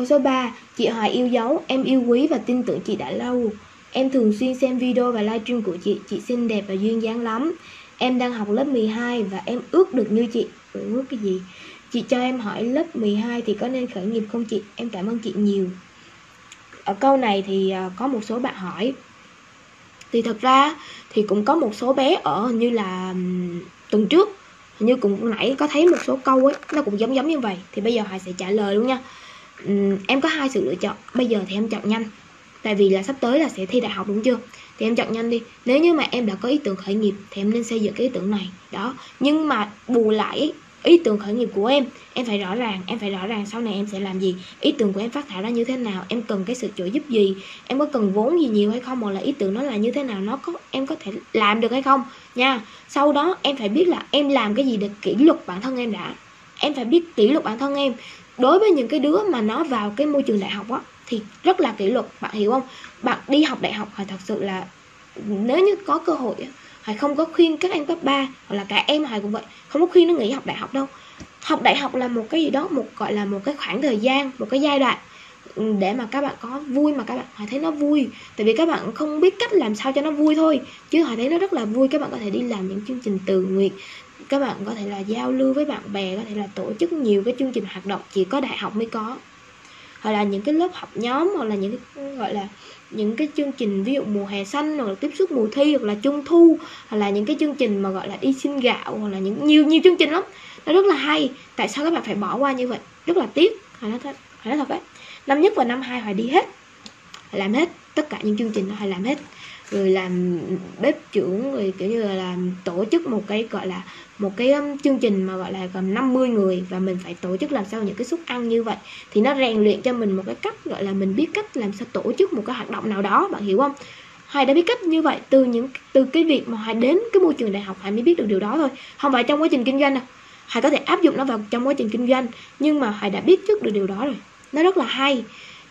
Câu số 3, chị Hoài yêu dấu, em yêu quý và tin tưởng chị đã lâu. Em thường xuyên xem video và livestream của chị, chị xinh đẹp và duyên dáng lắm. Em đang học lớp 12 và em ước được như chị. Ước cái gì? Chị cho em hỏi lớp 12 thì có nên khởi nghiệp không chị? Em cảm ơn chị nhiều. Ở câu này thì ờ, có một số bạn hỏi. Thì thật ra thì cũng có một số bé ở như là tuần trước như cũng nãy có thấy một số câu ấy nó cũng giống giống như vậy thì bây giờ Hoài sẽ trả lời luôn nha em có hai sự lựa chọn. Bây giờ thì em chọn nhanh. Tại vì là sắp tới là sẽ thi đại học đúng chưa? Thì em chọn nhanh đi. Nếu như mà em đã có ý tưởng khởi nghiệp thì em nên xây dựng cái ý tưởng này. Đó. Nhưng mà bù lại ý tưởng khởi nghiệp của em em phải rõ ràng, em phải rõ ràng sau này em sẽ làm gì. Ý tưởng của em phát thảo ra như thế nào, em cần cái sự trợ giúp gì, em có cần vốn gì nhiều hay không, hoặc là ý tưởng nó là như thế nào, nó có, em có thể làm được hay không nha. Sau đó em phải biết là em làm cái gì để kỷ luật bản thân em đã em phải biết kỷ luật bản thân em. Đối với những cái đứa mà nó vào cái môi trường đại học á, thì rất là kỷ luật, bạn hiểu không? Bạn đi học đại học phải thật sự là, nếu như có cơ hội Hoài không có khuyên các em cấp 3 hoặc là cả em Hoài cũng vậy, không có khuyên nó nghỉ học đại học đâu. Học đại học là một cái gì đó, một, gọi là một cái khoảng thời gian, một cái giai đoạn ừ, để mà các bạn có vui, mà các bạn họ thấy nó vui. Tại vì các bạn không biết cách làm sao cho nó vui thôi, chứ họ thấy nó rất là vui, các bạn có thể đi làm những chương trình từ nguyện các bạn có thể là giao lưu với bạn bè, có thể là tổ chức nhiều cái chương trình hoạt động, chỉ có đại học mới có. Hoặc là những cái lớp học nhóm, hoặc là những cái, gọi là những cái chương trình ví dụ mùa hè xanh, hoặc là tiếp xúc mùa thi, hoặc là trung thu, hoặc là những cái chương trình mà gọi là đi xin gạo, hoặc là những nhiều nhiều chương trình lắm. Nó rất là hay. Tại sao các bạn phải bỏ qua như vậy? Rất là tiếc. Phải nói thật, phải nói thật đấy. Năm nhất và năm hai phải đi hết. Làm hết tất cả những chương trình đó, phải làm hết rồi làm bếp trưởng rồi kiểu như là làm tổ chức một cái gọi là một cái um, chương trình mà gọi là gần 50 người và mình phải tổ chức làm sao những cái suất ăn như vậy, thì nó rèn luyện cho mình một cái cách gọi là mình biết cách làm sao tổ chức một cái hoạt động nào đó, bạn hiểu không? Hoài đã biết cách như vậy từ những, từ cái việc mà Hoài đến cái môi trường đại học, Hoài mới biết được điều đó thôi, không phải trong quá trình kinh doanh đâu. Hoài có thể áp dụng nó vào trong quá trình kinh doanh, nhưng mà Hoài đã biết trước được điều đó rồi. Nó rất là hay.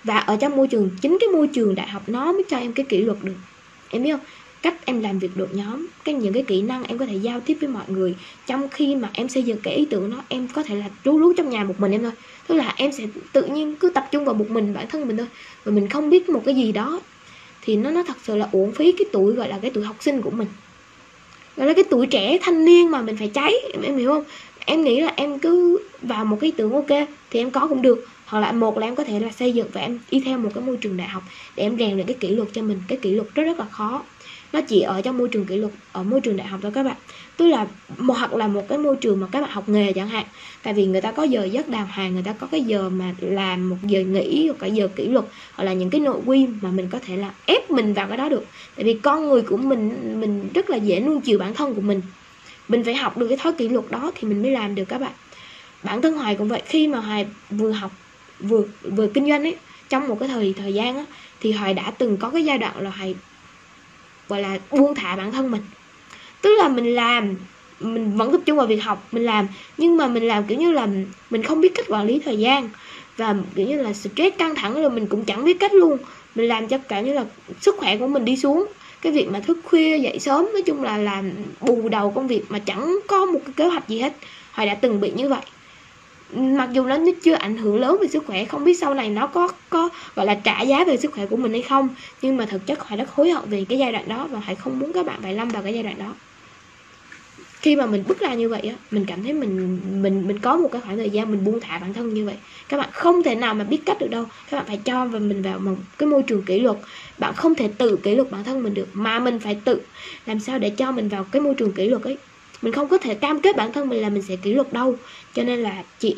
Và ở trong môi trường, chính cái môi trường đại học nó mới cho em cái kỷ luật được em biết không? Cách em làm việc đội nhóm cái những cái kỹ năng em có thể giao tiếp với mọi người trong khi mà em xây dựng cái ý tưởng đó em có thể là rú rú trong nhà một mình em thôi. Tức là em sẽ tự nhiên cứ tập trung vào một mình bản thân mình thôi và mình không biết một cái gì đó thì nó nó thật sự là uổng phí cái tuổi gọi là cái tuổi học sinh của mình. Gọi là cái tuổi trẻ thanh niên mà mình phải cháy em, em hiểu không? Em nghĩ là em cứ vào một cái ý tưởng ok thì em có cũng được hoặc là một là em có thể là xây dựng và em đi theo một cái môi trường đại học để em rèn luyện cái kỷ luật cho mình. Cái kỷ luật rất rất là khó. Nó chỉ ở trong môi trường kỷ luật, ở môi trường đại học thôi các bạn. Tức là một, hoặc là một cái môi trường mà các bạn học nghề chẳng hạn. Tại vì người ta có giờ giấc đàng hoàng, người ta có cái giờ mà làm một giờ nghỉ hoặc cả giờ kỷ luật, hoặc là những cái nội quy mà mình có thể là ép mình vào cái đó được. Tại vì con người của mình mình rất là dễ nuông chiều bản thân của mình. Mình phải học được cái thói kỷ luật đó thì mình mới làm được các bạn. Bản thân hoài cũng vậy. Khi mà hoài vừa học vừa vừa kinh doanh ấy, trong một cái thời thời gian á, thì hoài đã từng có cái giai đoạn là hoài, gọi là, buông thả bản thân mình. Tức là mình làm, mình vẫn tập trung vào việc học, mình làm, nhưng mà mình làm, kiểu như là, mình không biết cách quản lý thời gian. Và, kiểu như là, stress căng thẳng rồi mình cũng chẳng biết cách luôn. Mình làm cho cả như là sức khỏe của mình đi xuống. Cái việc mà thức khuya, dậy sớm, nói chung là làm bù đầu công việc mà chẳng có một cái kế hoạch gì hết. Hoài đã từng bị như vậy mặc dù nó nó chưa ảnh hưởng lớn về sức khỏe, không biết sau này nó có có, gọi là, trả giá về sức khỏe của mình hay không. Nhưng mà thực chất họ rất hối hận về cái giai đoạn đó và hãy không muốn các bạn phải lâm vào cái giai đoạn đó. Khi mà mình bước ra như vậy á, mình cảm thấy mình mình mình có một cái khoảng thời gian mình buông thả bản thân như vậy. Các bạn không thể nào mà biết cách được đâu. Các bạn phải cho và mình vào một cái môi trường kỷ luật. Bạn không thể tự kỷ luật bản thân mình được, mà mình phải tự làm sao để cho mình vào cái môi trường kỷ luật ấy mình không có thể cam kết bản thân mình là mình sẽ kỷ luật đâu. Cho nên là chị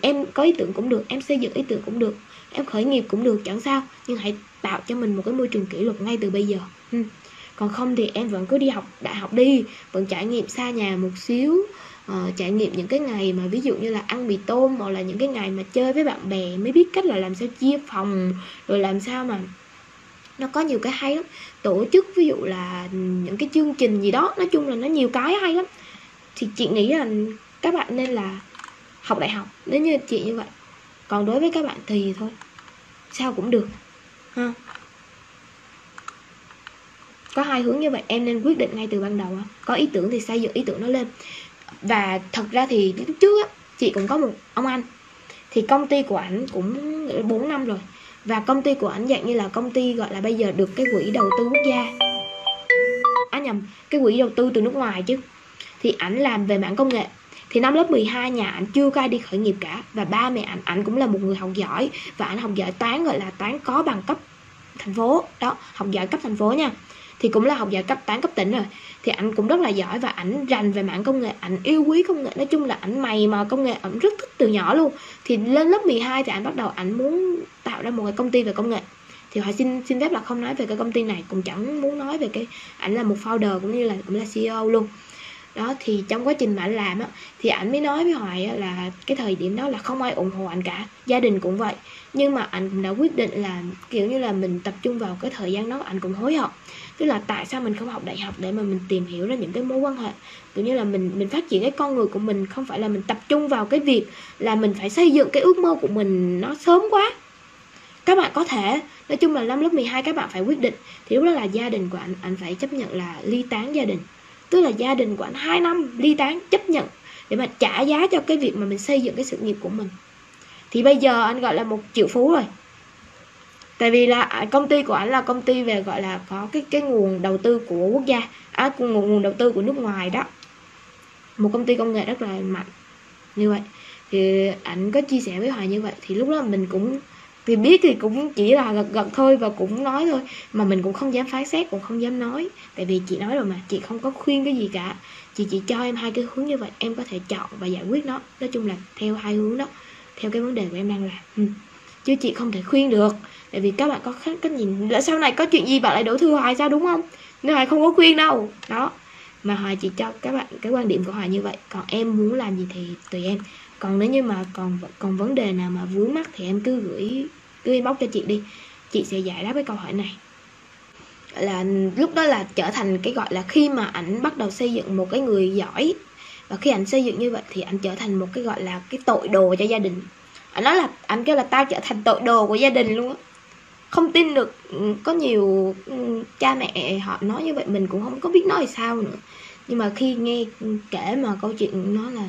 em có ý tưởng cũng được em xây dựng ý tưởng cũng được em khởi nghiệp cũng được chẳng sao. Nhưng hãy tạo cho mình một cái môi trường kỷ luật ngay từ bây giờ. Ừ. còn không thì em vẫn cứ đi học đại học đi vẫn trải nghiệm xa nhà một xíu uh, trải nghiệm những cái ngày mà ví dụ như là ăn mì tôm hoặc là những cái ngày mà chơi với bạn bè mới biết cách là làm sao chia phòng rồi làm sao mà nó có nhiều cái hay lắm. Tổ chức ví dụ là những cái chương trình gì đó, nói chung là nó nhiều cái hay lắm. Thì chị nghĩ là các bạn nên là học đại học, nếu như chị như vậy. Còn đối với các bạn thì thôi, sao cũng được, ha? Có hai hướng như vậy, em nên quyết định ngay từ ban đầu có ý tưởng thì xây dựng ý tưởng nó lên. Và thật ra thì lúc trước á, chị cũng có một ông anh. Thì công ty của ảnh cũng 4 năm rồi và công ty của ảnh dạng như là công ty gọi là bây giờ được cái quỹ đầu tư quốc gia. À nhầm, cái quỹ đầu tư từ nước ngoài chứ. Thì ảnh làm về mảng công nghệ. Thì năm lớp 12 nhà ảnh chưa có ai đi khởi nghiệp cả. Và ba mẹ ảnh ảnh cũng là một người học giỏi. Và ảnh học giỏi toán, gọi là toán có bằng cấp thành phố. Đó, học giỏi cấp thành phố nha thì cũng là học giỏi cấp toán cấp tỉnh rồi. Thì ảnh cũng rất là giỏi và ảnh rành về mạng công nghệ. Ảnh yêu quý công nghệ. Nói chung là ảnh mày mà công nghệ, ảnh rất thích từ nhỏ luôn. Thì lên lớp 12 thì ảnh bắt đầu ảnh muốn tạo ra một cái công ty về công nghệ. Thì họ xin xin phép là không nói về cái công ty này, cũng chẳng muốn nói về cái ảnh là một founder cũng như là cũng là CEO luôn đó thì trong quá trình mà anh làm á thì ảnh mới nói với hoài á, là cái thời điểm đó là không ai ủng hộ anh cả gia đình cũng vậy. Nhưng mà anh cũng đã quyết định là kiểu như là mình tập trung vào cái thời gian đó anh cũng hối hận. Tức là tại sao mình không học đại học để mà mình tìm hiểu ra những cái mối quan hệ? Kiểu như là mình mình phát triển cái con người của mình không phải là mình tập trung vào cái việc là mình phải xây dựng cái ước mơ của mình nó sớm quá. Các bạn có thể nói chung là năm lớp 12 các bạn phải quyết định. Thì lúc đó là gia đình của anh anh phải chấp nhận là ly tán gia đình tức là gia đình của anh 2 năm ly tán chấp nhận để mà trả giá cho cái việc mà mình xây dựng cái sự nghiệp của mình. Thì bây giờ anh gọi là một triệu phú rồi. Tại vì là à, công ty của anh là công ty về gọi là có cái cái nguồn đầu tư của quốc gia à, nguồn nguồn đầu tư của nước ngoài đó. Một công ty công nghệ rất là mạnh như vậy. Thì anh có chia sẻ với hoài như vậy thì lúc đó mình cũng thì biết thì cũng chỉ là gật gật thôi và cũng nói thôi. Mà mình cũng không dám phán xét, cũng không dám nói. Tại vì chị nói rồi mà, chị không có khuyên cái gì cả. Chị chỉ cho em hai cái hướng như vậy, em có thể chọn và giải quyết nó. Nói chung là theo hai hướng đó, theo cái vấn đề của em đang làm. Ừ. chứ chị không thể khuyên được. Tại vì các bạn có khác cách nhìn. Là sau này có chuyện gì bạn lại đổ thừa hoài sao, đúng không? Nên hoài không có khuyên đâu. Đó mà họ chỉ cho các bạn, cái quan điểm của họ như vậy. Còn em muốn làm gì thì tùy em. Còn nếu như mà còn còn vấn đề nào mà vướng mắc thì em cứ gửi, cứ inbox cho chị đi. Chị sẽ giải đáp cái câu hỏi này. Là lúc đó là trở thành cái gọi là khi mà ảnh bắt đầu xây dựng một cái người giỏi. Và khi ảnh xây dựng như vậy thì ảnh trở thành một cái gọi là cái tội đồ cho gia đình. Ảnh nói là, ảnh kêu là tao trở thành tội đồ của gia đình luôn á không tin được ừ, có nhiều ừ, cha mẹ họ nói như vậy, mình cũng không có biết nói sao nữa. Nhưng mà khi nghe kể mà câu chuyện nó là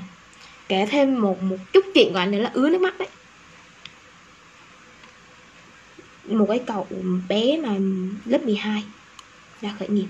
kể thêm một một chút chuyện gọi là ứa nước mắt đấy. Một cái cậu bé mà lớp 12 đã khởi nghiệp.